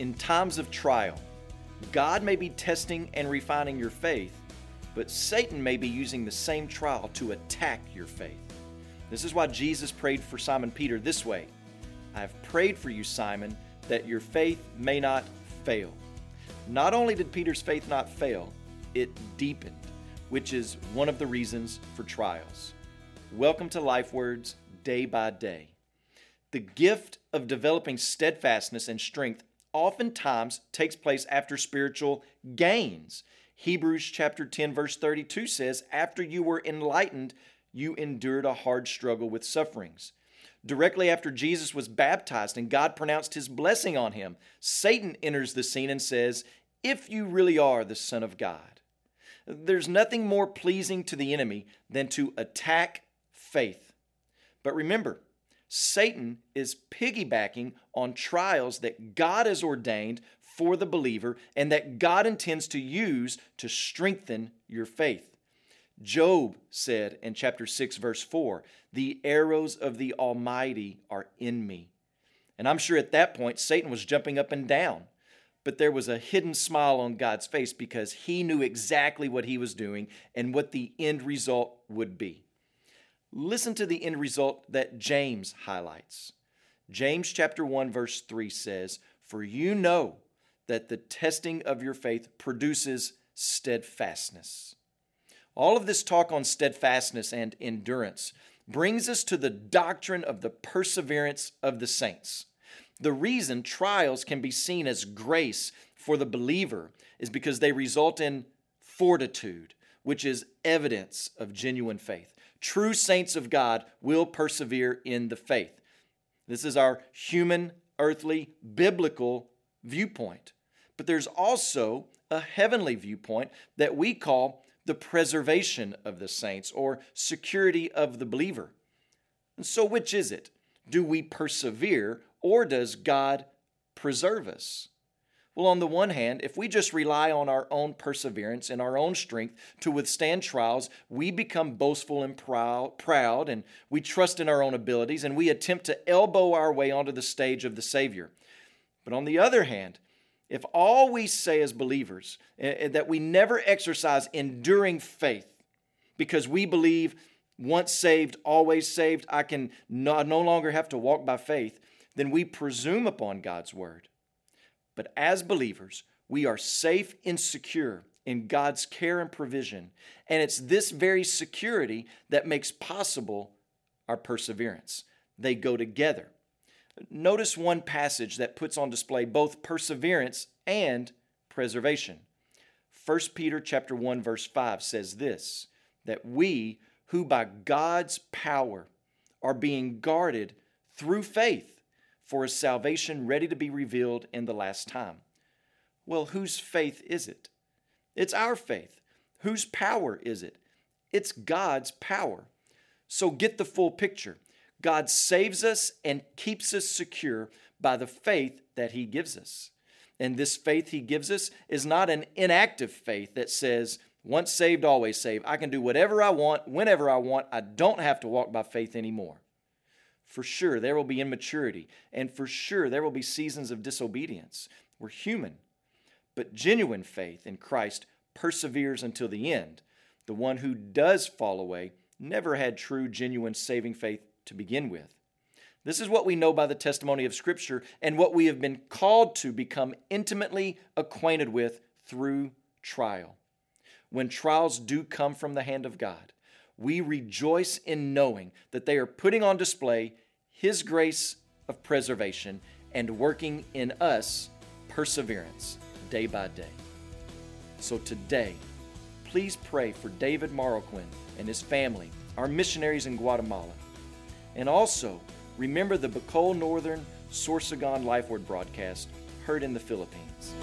In times of trial, God may be testing and refining your faith, but Satan may be using the same trial to attack your faith. This is why Jesus prayed for Simon Peter this way I have prayed for you, Simon, that your faith may not fail. Not only did Peter's faith not fail, it deepened, which is one of the reasons for trials. Welcome to Life Words Day by Day. The gift of developing steadfastness and strength oftentimes takes place after spiritual gains. Hebrews chapter 10 verse 32 says, "After you were enlightened, you endured a hard struggle with sufferings." Directly after Jesus was baptized and God pronounced his blessing on him, Satan enters the scene and says, If you really are the Son of God. There's nothing more pleasing to the enemy than to attack faith. But remember, Satan is piggybacking on trials that God has ordained for the believer and that God intends to use to strengthen your faith. Job said in chapter 6, verse 4, The arrows of the Almighty are in me. And I'm sure at that point Satan was jumping up and down, but there was a hidden smile on God's face because he knew exactly what he was doing and what the end result would be. Listen to the end result that James highlights. James chapter 1 verse 3 says, "For you know that the testing of your faith produces steadfastness." All of this talk on steadfastness and endurance brings us to the doctrine of the perseverance of the saints. The reason trials can be seen as grace for the believer is because they result in fortitude, which is evidence of genuine faith. True saints of God will persevere in the faith. This is our human, earthly, biblical viewpoint. But there's also a heavenly viewpoint that we call the preservation of the saints or security of the believer. And so, which is it? Do we persevere or does God preserve us? Well, on the one hand, if we just rely on our own perseverance and our own strength to withstand trials, we become boastful and proud, and we trust in our own abilities, and we attempt to elbow our way onto the stage of the Savior. But on the other hand, if all we say as believers eh, eh, that we never exercise enduring faith because we believe once saved, always saved, I can no, no longer have to walk by faith, then we presume upon God's word. But as believers, we are safe and secure in God's care and provision. And it's this very security that makes possible our perseverance. They go together. Notice one passage that puts on display both perseverance and preservation. 1 Peter chapter 1 verse 5 says this that we who by God's power are being guarded through faith for a salvation ready to be revealed in the last time. Well, whose faith is it? It's our faith. Whose power is it? It's God's power. So get the full picture. God saves us and keeps us secure by the faith that He gives us. And this faith He gives us is not an inactive faith that says, once saved, always saved. I can do whatever I want, whenever I want. I don't have to walk by faith anymore. For sure, there will be immaturity, and for sure, there will be seasons of disobedience. We're human. But genuine faith in Christ perseveres until the end. The one who does fall away never had true, genuine saving faith to begin with. This is what we know by the testimony of Scripture and what we have been called to become intimately acquainted with through trial. When trials do come from the hand of God, we rejoice in knowing that they are putting on display His grace of preservation and working in us perseverance day by day. So today, please pray for David Marroquin and his family, our missionaries in Guatemala and also, remember the Bicol Northern Sorsogon Life Word broadcast heard in the Philippines.